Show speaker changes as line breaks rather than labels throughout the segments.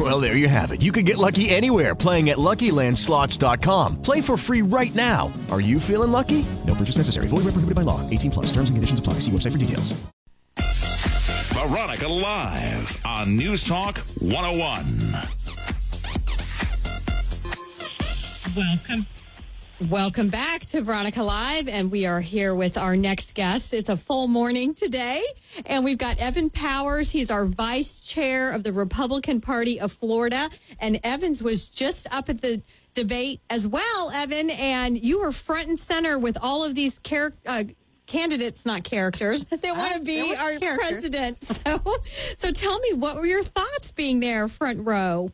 Well, there you have it. You can get lucky anywhere playing at LuckyLandSlots.com. Play for free right now. Are you feeling lucky? No purchase necessary. Void where prohibited by law. 18 plus. Terms and conditions apply. See website for details.
Veronica Live on News Talk 101.
Welcome.
Welcome back to Veronica Live, and we are here with our next guest. It's a full morning today, and we've got Evan Powers. He's our vice chair of the Republican Party of Florida, and Evans was just up at the debate as well, Evan, and you were front and center with all of these char- uh, candidates, not characters, that want to be our president. So, so tell me, what were your thoughts being there front row?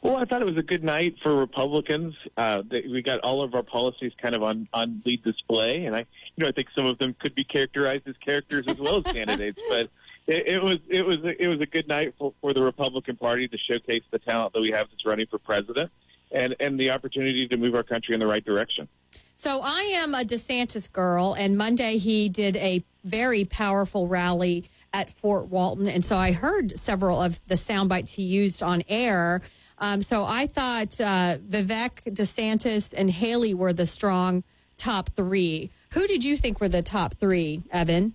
Well, I thought it was a good night for Republicans. Uh, they, we got all of our policies kind of on, on lead display, and I, you know, I think some of them could be characterized as characters as well as candidates. But it, it was it was it was a good night for, for the Republican Party to showcase the talent that we have that's running for president, and and the opportunity to move our country in the right direction.
So I am a DeSantis girl, and Monday he did a very powerful rally at Fort Walton, and so I heard several of the sound bites he used on air. Um, so I thought uh, Vivek, DeSantis, and Haley were the strong top three. Who did you think were the top three, Evan?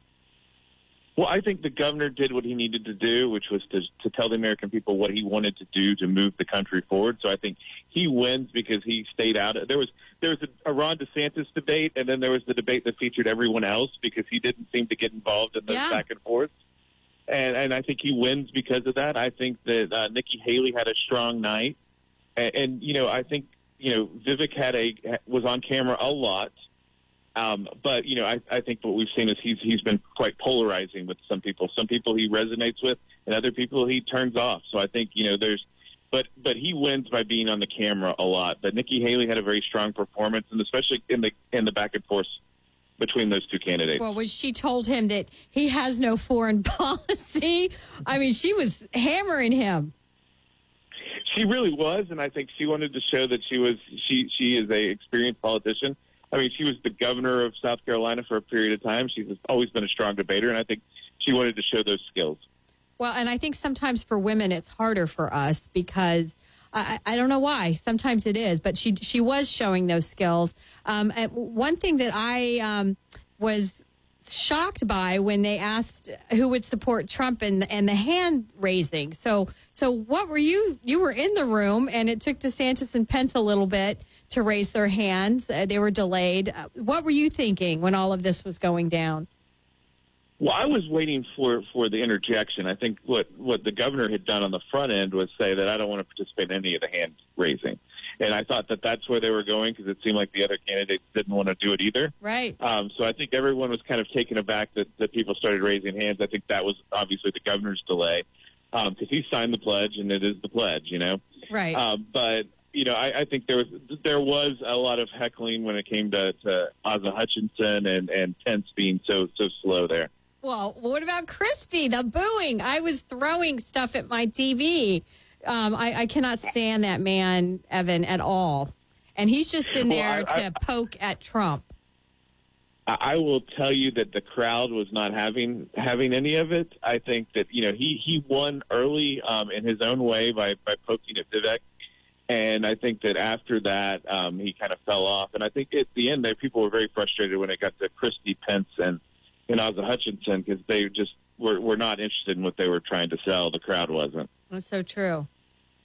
Well, I think the governor did what he needed to do, which was to, to tell the American people what he wanted to do to move the country forward. So I think he wins because he stayed out. There was there was a, a Ron DeSantis debate, and then there was the debate that featured everyone else because he didn't seem to get involved in those
Yeah.
back and forth. And and I think he wins because of that. I think that uh, Nikki Haley had a strong night, and, and you know I think you know Vivek had a was on camera a lot. Um, but you know, I, I think what we've seen is he's he's been quite polarizing with some people. Some people he resonates with, and other people he turns off. So I think you know there's, but but he wins by being on the camera a lot. But Nikki Haley had a very strong performance, and especially in the in the back and forth between those two candidates.
Well, when she told him that he has no foreign policy, I mean, she was hammering him.
She really was, and I think she wanted to show that she was she she is a experienced politician. I mean, she was the governor of South Carolina for a period of time. She's always been a strong debater, and I think she wanted to show those skills.
Well, and I think sometimes for women it's harder for us because I, I don't know why. Sometimes it is, but she she was showing those skills. Um, one thing that I um, was shocked by when they asked who would support Trump and and the hand raising. So so what were you? You were in the room, and it took DeSantis and Pence a little bit to raise their hands. Uh, they were delayed. Uh, what were you thinking when all of this was going down?
Well, I was waiting for for the interjection. I think what what the governor had done on the front end was say that I don't want to participate in any of the hand raising, and I thought that that's where they were going because it seemed like the other candidates didn't want to do it either.
Right.
Um, so I think everyone was kind of taken aback that, that people started raising hands. I think that was obviously the governor's delay because he signed the pledge and it is the pledge, you know.
Right.
Um, but you know, I, I think there was there was a lot of heckling when it came to, to Asa Hutchinson and and Pence being so so slow there.
Well, what about Christie? The booing. I was throwing stuff at my TV. Um, I, I cannot stand that man, Evan, at all. And he's just in
Well,
there
I-
to poke at Trump.
I I will tell you that the crowd was not having having any of it. I think that you know he he won early um, in his own way by by poking at Vivek, and I think that after that um, he kind of fell off. And I think at the end there people were very frustrated when it got to Christie Pence and and Asa Hutchinson because they just were were not interested in what they were trying to sell. The crowd wasn't.
That's so true.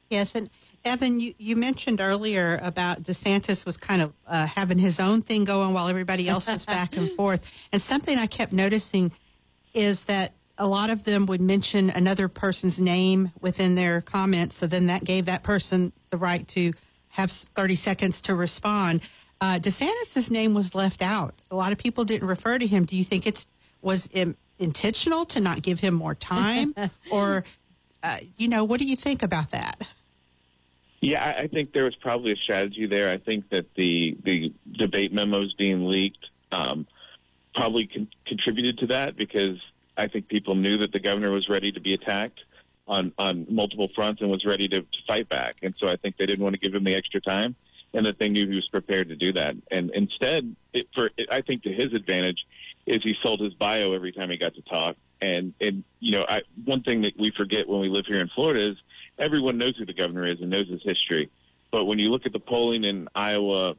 Yes, and Evan, you, you mentioned earlier about DeSantis was kind of uh, having his own thing going while everybody else was back and forth. And something I kept noticing is that a lot of them would mention another person's name within their comments. So then that gave that person the right to have 30 seconds to respond. Uh, DeSantis' name was left out. A lot of people didn't refer to him. Do you think it's was it intentional to not give him more time, or uh, you know, what do you think about that?
Yeah, I, I think there was probably a strategy there. I think that the the debate memos being leaked, um, probably con- contributed to that because I think people knew that the governor was ready to be attacked on on multiple fronts and was ready to, to fight back, and so I think they didn't want to give him the extra time, and that they knew he was prepared to do that. And instead, it, for it, I think to his advantage, is he sold his bio every time he got to talk. And and you know, I, one thing that we forget when we live here in Florida is everyone knows who the governor is and knows his history. But when you look at the polling in Iowa,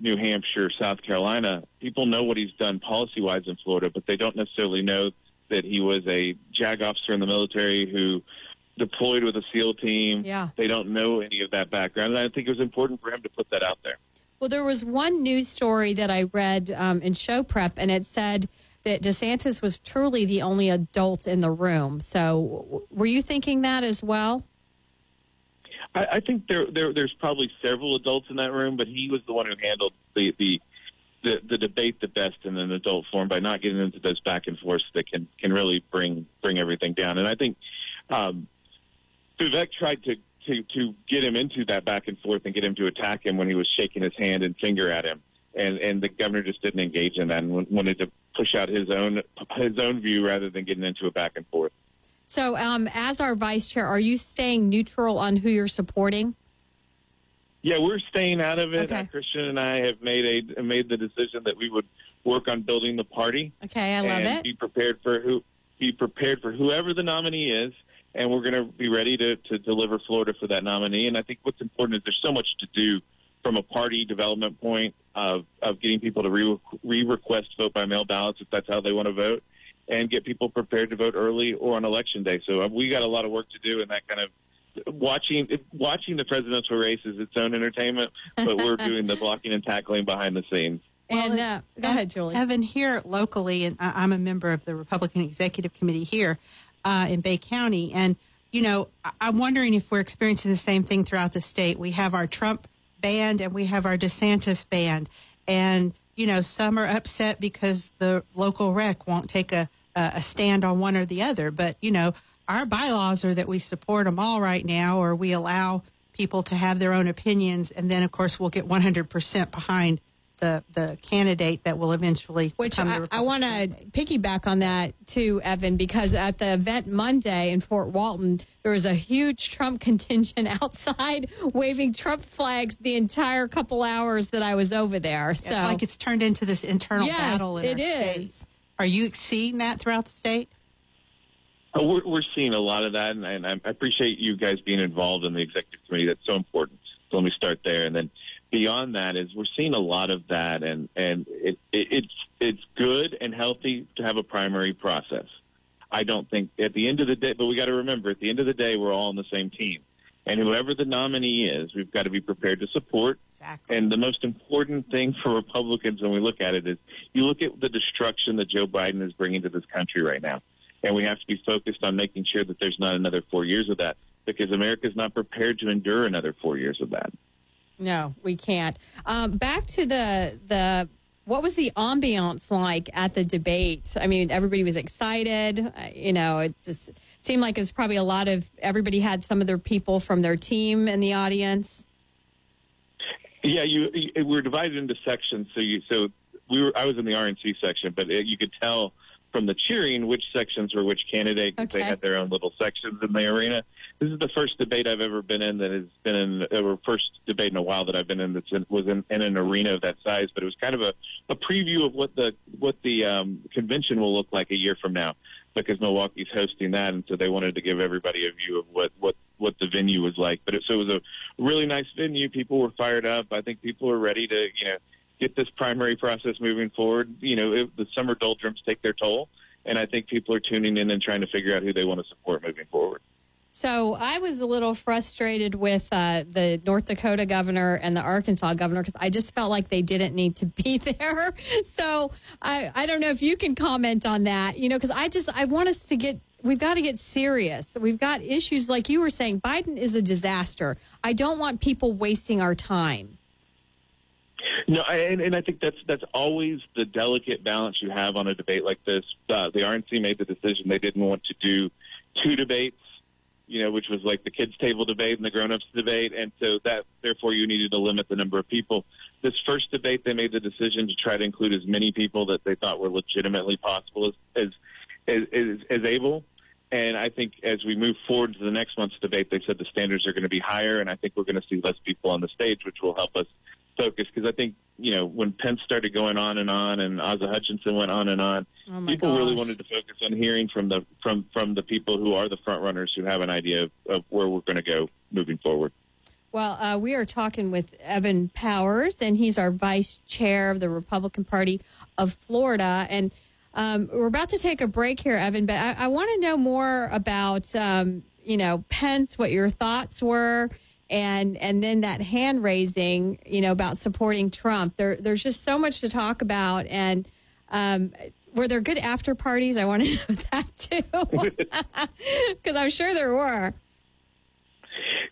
New Hampshire, South Carolina, people know what he's done policy wise in Florida, but they don't necessarily know that he was a JAG officer in the military who deployed with a SEAL team.
Yeah.
They don't know any of that background. And I think it was important for him to put that out there.
Well, there was one news story that I read um, in show prep, and it said that DeSantis was truly the only adult in the room. So, were you thinking that as well?
I, I think there, there there's probably several adults in that room, but he was the one who handled the the the, the debate the best in an adult form by not getting into those back and forths that can can really bring bring everything down. And I think um, Vivek tried to, to to get him into that back and forth and get him to attack him when he was shaking his hand and finger at him, and and the governor just didn't engage in that and wanted to push out his own his own view rather than getting into a back and forth.
So, um, as our vice chair, are you staying neutral on who you're supporting?
Yeah, we're staying out of it.
Okay.
Uh, Christian and I have made a made the decision that we would work on building the party.
Okay, I love
and
it.
Be prepared for who be prepared for whoever the nominee is, and we're going to be ready to to deliver Florida for that nominee. And I think what's important is there's so much to do from a party development point of of getting people to re re request vote by mail ballots if that's how they want to vote, and get people prepared to vote early or on election day. So uh, we got a lot of work to do in that kind of watching watching the presidential race is its own entertainment, but we're doing the blocking and tackling behind the scenes.
and uh, go ahead, Julie.
Evan, here locally, and I'm a member of the Republican Executive Committee here uh, in Bay County, and you know, I'm wondering if we're experiencing the same thing throughout the state. We have our Trump band and we have our DeSantis band, and you know, some are upset because the local rec won't take a a stand on one or the other. But you know, our bylaws are that we support them all right now, or we allow people to have their own opinions, and then of course we'll get 100% behind the the candidate that will eventually
Which
become
I, I want to piggyback on that too, Evan, because at the event Monday in Fort Walton, there was a huge Trump contingent outside waving Trump flags the entire couple hours that I was over there. So
It's like it's turned into this internal
Yes,
battle in
it
our
is.
state. Are you seeing that throughout the state?
Uh, We're, we're seeing a lot of that, and, and I appreciate you guys being involved in the executive committee. That's so important. So let me start there, and then beyond that is we're seeing a lot of that, and and it, it, it's it's good and healthy to have a primary process. I don't think at the end of the day, but we got to remember at the end of the day we're all on the same team, and whoever the nominee is, we've got to be prepared to support.
Exactly.
And the most important thing for Republicans when we look at it is you look at the destruction that Joe Biden is bringing to this country right now. And we have to be focused on making sure that there's not another four years of that because America's not prepared to endure another four years of that.
No, we can't. Um, back to the the what was the ambiance like at the debate? I mean, everybody was excited. Uh, You know, it just seemed like it was probably a lot of everybody had some of their people from their team in the audience.
Yeah, you, you we're divided into sections. So you so we were I was in the RNC section, but it, you could tell from the cheering which sections were which candidate 'cause they
Okay.
had their own little sections in the arena. This is the first debate I've ever been in that has been in or first debate in a while that I've been in that was in, in an arena of that size. But it was kind of a, a preview of what the what the um, convention will look like a year from now because Milwaukee's hosting that, and so they wanted to give everybody a view of what what what the venue was like. But it, so it was a really nice venue. People were fired up. I think people are ready to you know get this primary process moving forward. You know, it, the summer doldrums take their toll, and I think people are tuning in and trying to figure out who they want to support moving forward.
So I was a little frustrated with uh, the North Dakota governor and the Arkansas governor because I just felt like they didn't need to be there. So I, I don't know if you can comment on that, you know, because I just I want us to get we've got to get serious. We've got issues like you were saying. Biden is a disaster. I don't want people wasting our time.
No, and, and I think that's that's always the delicate balance you have on a debate like this. Uh, the RNC made the decision they didn't want to do two debates, you know, which was like the kids' table debate and the grown-ups debate, and so that therefore you needed to limit the number of people. this first debate, they made the decision to try to include as many people that they thought were legitimately possible as as as, as able. And I think as we move forward to the next month's debate, they said the standards are going to be higher, and I think we're going to see less people on the stage, which will help us focus. Because I think you know when Pence started going on and on, and Asa Hutchinson went on and on,
Oh
people really wanted to focus on hearing from the from from the people who are the front runners who have an idea of, of where we're going to go moving forward.
Well, uh, we are talking with Evan Powers, and he's our vice chair of the Republican Party of Florida. And um, we're about to take a break here, Evan, but I, I want to know more about, um, you know, Pence, what your thoughts were, and and then that hand raising, you know, about supporting Trump. There, there's just so much to talk about, and um, were there good after parties? I want to know that too, because I'm sure there were.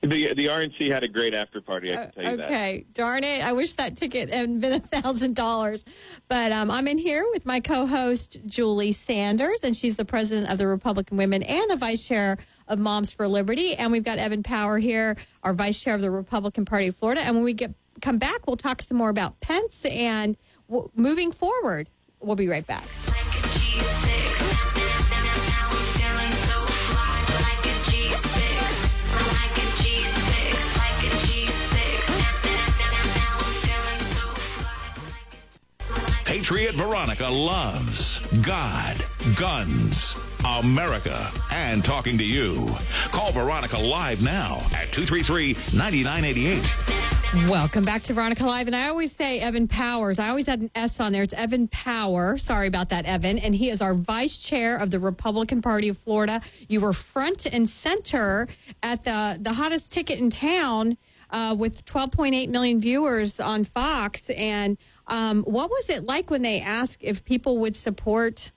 The the RNC had a great after party. I can tell you that.
Okay, darn it! I wish that ticket had been a thousand dollars. But um, I'm in here with my co-host Julie Sanders, and she's the president of the Republican Women and the vice chair of Moms for Liberty. And we've got Evan Power here, our vice chair of the Republican Party of Florida. And when we get come back, we'll talk some more about Pence and w- moving forward. We'll be right back.
Patriot Veronica loves God, guns, America, and talking to you. Call Veronica live now at 233 9988.
Welcome back to Veronica Live. And I always say Evan Powers. I always had an S on there. It's Evan Power. Sorry about that, Evan. And he is our vice chair of the Republican Party of Florida. You were front and center at the, the hottest ticket in town uh, with 12.8 million viewers on Fox. And um, what was it like when they asked if people would support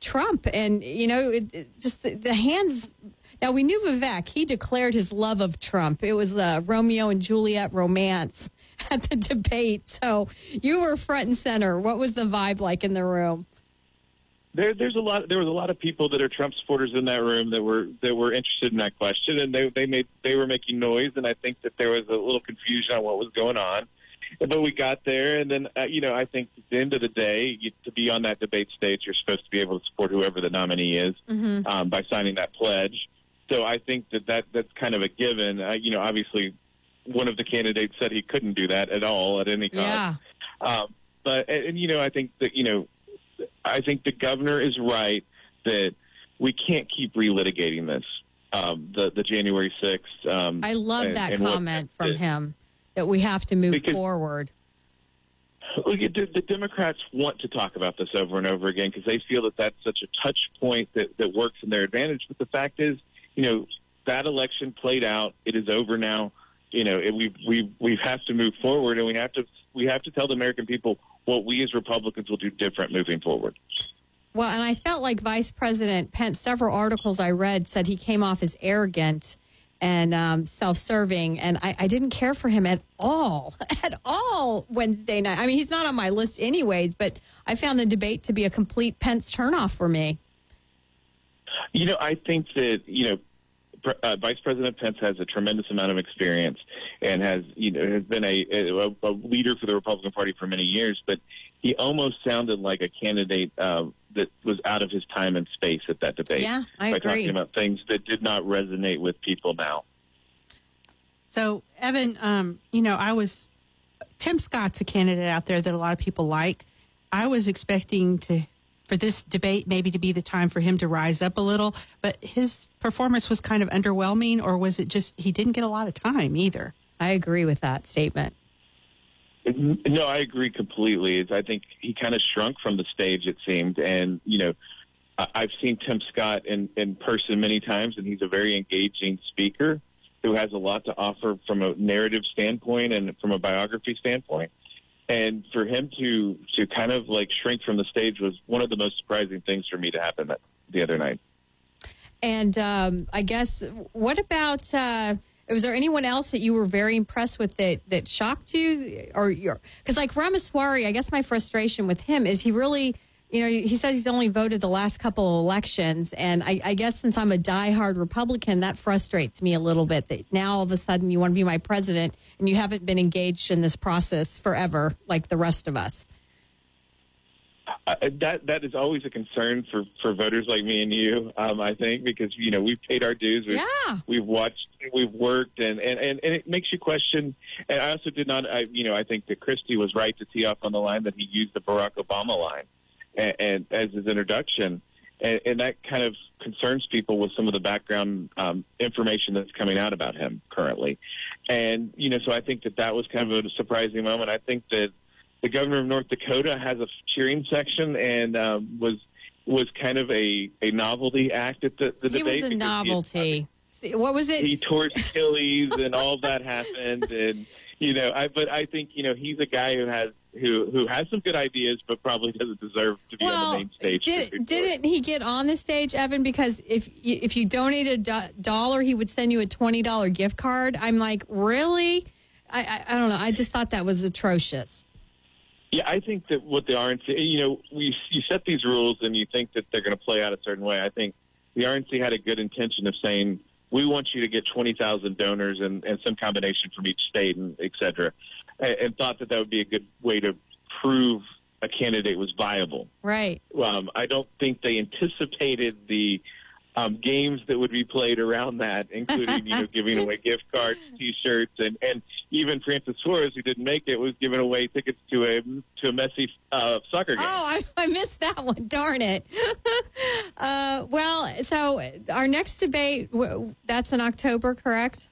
Trump? And, you know, it, it- just the, the hands. Now, we knew Vivek. He declared his love of Trump. It was the Romeo and Juliet romance at the debate. So you were front and center. What was the vibe like in the room?
There, there's a lot. There was a lot of people that are Trump supporters in that room that were that were interested in that question, and they they made they were making noise, and I think that there was a little confusion on what was going on. But we got there, and then uh, you know I think at the end of the day, you, to be on that debate stage, you're supposed to be able to support whoever the nominee is um, by signing that pledge. So I think that, that that's kind of a given. Uh, you know, obviously, one of the candidates said he couldn't do that at all at any cost.
Yeah.
Um, but and, and you know, I think that you know, I think the governor is right that we can't keep relitigating this. Um, the the January sixth. Um,
I love
and-
that
and what-
comment from him that we have to move
Because-
forward.
Look, the, the Democrats want to talk about this over and over again because they feel that that's such a touch point that, that works in their advantage. But the fact is, you know, that election played out. It is over now. You know, it, we we we have to move forward, and we have to we have to tell the American people what we as Republicans will do different moving forward.
Well, and I felt like Vice President Pence, several articles I read said he came off as arrogant and um, self serving. And I, I didn't care for him at all, at all Wednesday night. I mean, he's not on my list, anyways, but I found the debate to be a complete Pence turnoff for me.
You know, I think that you know, uh, Vice President Pence has a tremendous amount of experience and has you know has been a, a, a leader for the Republican Party for many years. But he almost sounded like a candidate uh, that was out of his time and space at that debate.
Yeah, I
by
agree.
talking about things that did not resonate with people now.
So, Evan, um, you know, I was Tim Scott's a candidate out there that a lot of people like. I was expecting to for this debate maybe to be the time for him to rise up a little, but his performance was kind of underwhelming, or was it just he didn't get a lot of time either?
I agree with that statement.
No, I agree completely. I think he kind of shrunk from the stage, it seemed. And, you know, I've seen Tim Scott in, in person many times, and he's a very engaging speaker who has a lot to offer from a narrative standpoint and from a biography standpoint. And for him to, to kind of like shrink from the stage was one of the most surprising things for me to happen that, the other night.
And um, I guess, what about? Uh, was there anyone else that you were very impressed with that that shocked you, or your? Because like Ramaswamy, I guess my frustration with him is he really you know, he says he's only voted the last couple of elections. And I, I guess since I'm a diehard Republican, that frustrates me a little bit that now all of a sudden you want to be my president and you haven't been engaged in this process forever like the rest of us.
Uh, that that is always a concern for, for voters like me and you. Um, I think because you know we've paid our dues. We've,
Yeah.
we've watched, we've worked, and, and, and, and it makes you question. And I also did not. I, you know, I think that Christie was right to tee off on the line that he used the Barack Obama line, and, and as his introduction, and, and that kind of concerns people with some of the background um, information that's coming out about him currently. And you know, so I think that that was kind of a surprising moment. I think that the governor of North Dakota has a cheering section and um, was was kind of a, a novelty act at the, the
He
debate.
was a
because he had-
novelty. What was it?
he tore Achilles and all that happened and you know I but I think you know he's a guy who has who who has some good ideas but probably doesn't deserve to be on the main stage.
did, didn't he get on the stage, Evan? Because if you, if you donated a do- dollar, he would send you a twenty dollar gift card. I'm like, really? I, I I don't know. I just thought that was atrocious.
Yeah, I think that what the RNC, you know, we you set these rules and you think that they're going to play out a certain way. I think the RNC had a good intention of saying we want you to get twenty thousand donors and, and some combination from each state and et cetera, and, and thought that that would be a good way to prove a candidate was viable.
Right.
Um, I don't think they anticipated the um, games that would be played around that, including you know giving away gift cards, T-shirts, and and even Francis Suarez, who didn't make it, was giving away tickets to a to a Messi uh, soccer game.
Oh, I, I missed that one. Darn it. uh, well, so our next debate that's in October, correct?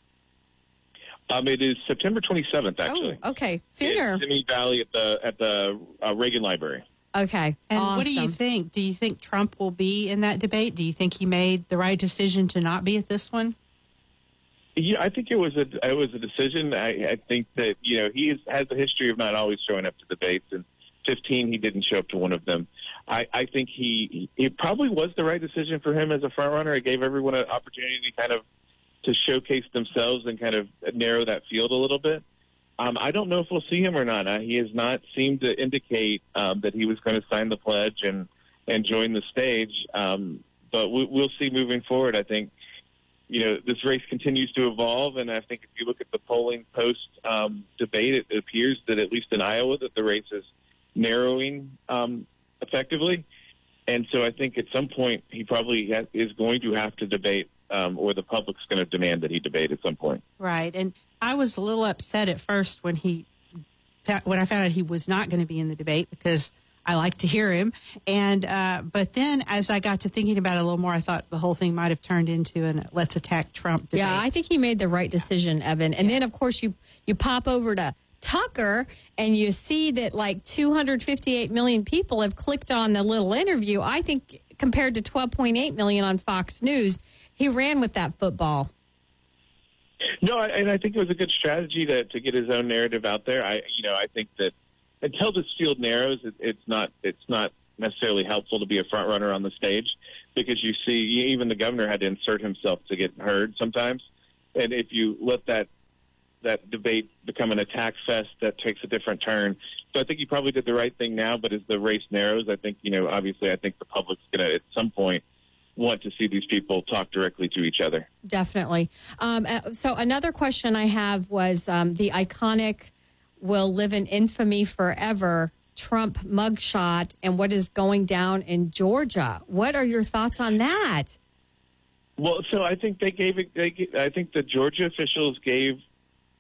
Um, it is September 27th, actually.
Oh, okay. Sooner.
In Simi Valley at the at the uh, Reagan Library.
Okay.
And what do you think? Do you think Trump will be in that debate? Do you think he made the right decision to not be at this one?
Yeah, I think it was a it was a decision. I, I think that you know he is, has a history of not always showing up to debates. And 15, he didn't show up to one of them. I, I think he it probably was the right decision for him as a front runner. It gave everyone an opportunity to kind of to showcase themselves and kind of narrow that field a little bit. Um, I don't know if we'll see him or not. Uh, he has not seemed to indicate um, that he was going to sign the pledge and and join the stage. Um, but we, we'll see moving forward. I think you know, this race continues to evolve, and I think if you look at the polling post um, debate, it appears that at least in Iowa, that the race is narrowing um, effectively. And so I think at some point he probably ha- is going to have to debate, um, or the public's going to demand that he debate at some point.
Right. And I was a little upset at first when he when I found out he was not going to be in the debate because I like to hear him. And uh, but then as I got to thinking about it a little more, I thought the whole thing might have turned into an let's attack Trump debate.
Yeah, I think he made the right decision, Evan. And then, of course, you you pop over to Tucker and you see that like 258 million people have clicked on the little interview. I think compared to 12.8 million on Fox News, he ran with that football.
No, and I think it was a good strategy to to get his own narrative out there. I, you know, I think that until this field narrows, it, it's not it's not necessarily helpful to be a front runner on the stage because you see even the governor had to insert himself to get heard sometimes, and if you let that that debate become an attack fest, that takes a different turn. So I think you probably did the right thing now, but as the race narrows, I think you know obviously I think the public's going to at some point want to see these people talk directly to each other.
Definitely. Um, uh, so another question I have was um, the iconic will live in infamy forever Trump mugshot and what is going down in Georgia. What are your thoughts on that?
Well, so I think they gave it. They, I think the Georgia officials gave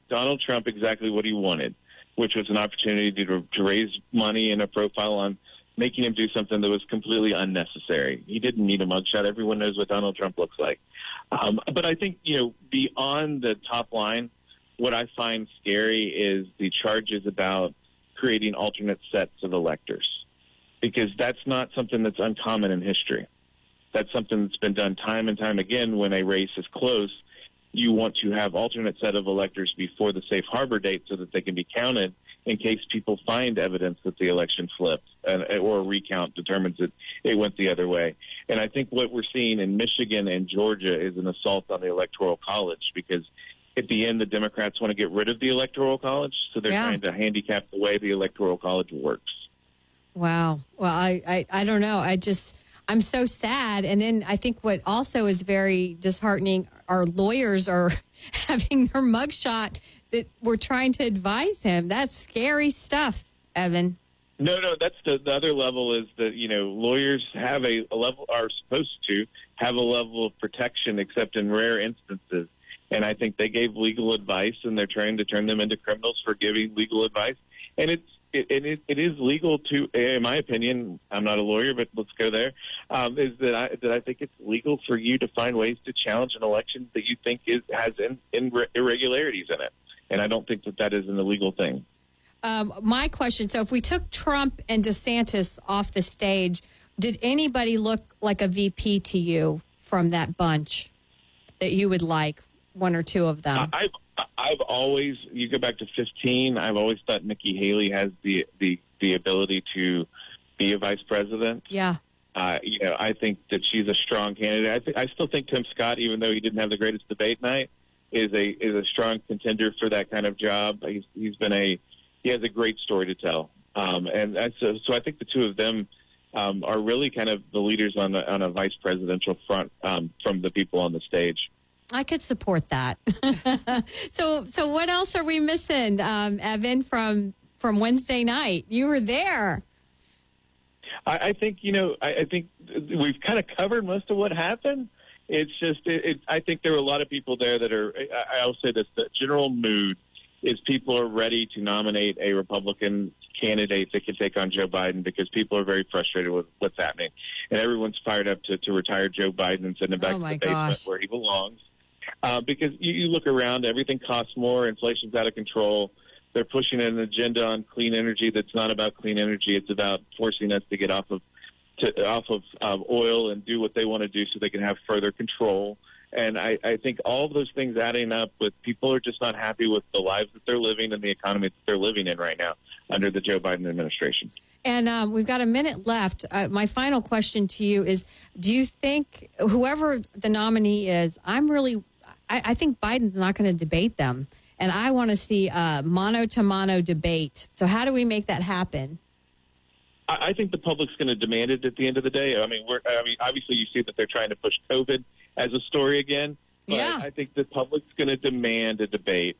Donald Trump exactly what he wanted, which was an opportunity to, to raise money and a profile on making him do something that was completely unnecessary. He didn't need a mugshot. Everyone knows what Donald Trump looks like. Um, but I think you know beyond the top line, what I find scary is the charges about creating alternate sets of electors, because that's not something that's uncommon in history that's something that's been done time and time again when a race is close. You want to have alternate set of electors before the safe harbor date so that they can be counted in case people find evidence that the election flipped and, or a recount determines that it went the other way. And I think what we're seeing in Michigan and Georgia is an assault on the electoral college because at the end the Democrats want to get rid of the electoral college, so they're
Yeah.
trying to handicap the way the electoral college works.
Wow. Well, I, I, I don't know. I just, I'm so sad. And then I think what also is very disheartening, our lawyers are having their mugshot that we're trying to advise him. That's scary stuff, Evan.
No, no, that's the, the other level is that, you know, lawyers have a, a level, are supposed to have a level of protection except in rare instances. And I think they gave legal advice and they're trying to turn them into criminals for giving legal advice. And it's, it, it, it is legal to, in my opinion, I'm not a lawyer, but let's go there. Um, is that I, that I think it's legal for you to find ways to challenge an election that you think is, has in, in irregularities in it. And I don't think that that is an illegal thing.
Um, my question so if we took Trump and DeSantis off the stage, did anybody look like a VP to you from that bunch that you would like? One or two of them.
I've I've always you go back to 15. I've always thought Nikki Haley has the the the ability to be a vice president.
Yeah.
Uh, you know, I think that she's a strong candidate. I, th- I still think Tim Scott, even though he didn't have the greatest debate night, is a is a strong contender for that kind of job. He's he's been a he has a great story to tell, um, and so so I think the two of them um, are really kind of the leaders on the on a vice presidential front um, from the people on the stage.
I could support that. so so what else are we missing, um, Evan from from Wednesday night? You were there.
I, I think you know. I, I think we've kind of covered most of what happened. It's just, it, it, I think there are a lot of people there that are. I, I'll say this: the general mood is people are ready to nominate a Republican candidate that can take on Joe Biden because people are very frustrated with what's happening, and everyone's fired up to, to retire Joe Biden and send him back
oh
to the
gosh.
basement where he belongs. Uh, because you, you look around, everything costs more, inflation's out of control. They're pushing an agenda on clean energy that's not about clean energy. It's about forcing us to get off of to, off of um, oil and do what they want to do so they can have further control. And I, I think all of those things adding up with people are just not happy with the lives that they're living and the economy that they're living in right now under the Joe Biden administration.
And um, we've got a minute left. Uh, my final question to you is: Do you think whoever the nominee is, I'm really, I, I think Biden's not going to debate them, and I want to see a mono to mono debate. So how do we make that happen?
I, I think the public's going to demand it at the end of the day. I mean, we're, I mean, obviously you see that they're trying to push COVID as a story again. But
Yeah.
I think the public's going to demand a debate.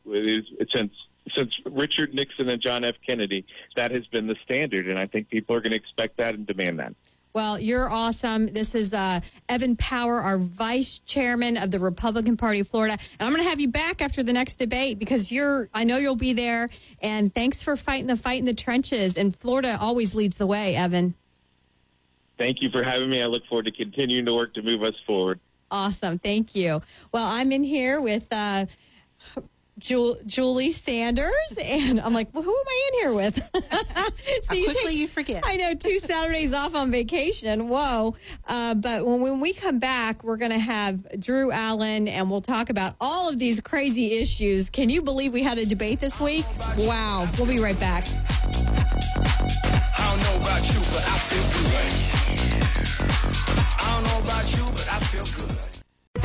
Since since Richard Nixon and John F. Kennedy, that has been the standard, and I think people are going to expect that and demand that.
Well, you're awesome. This is uh, Evan Power, our vice chairman of the Republican Party of Florida. And I'm going to have you back after the next debate because you're, I know you'll be there. And thanks for fighting the fight in the trenches. And Florida always leads the way, Evan.
Thank you for having me. I look forward to continuing to work to move us forward.
Awesome. Thank you. Well, I'm in here with uh, Jul- Julie Sanders, and I'm like, well, who am I in here with? so
How quickly you forget.
I know two Saturdays off on vacation. Whoa! Uh, but when, when we come back, we're going to have Drew Allen, and we'll talk about all of these crazy issues. Can you believe we had a debate this week? Wow! We'll be right back.
I don't know about you, but I feel good.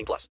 18 plus.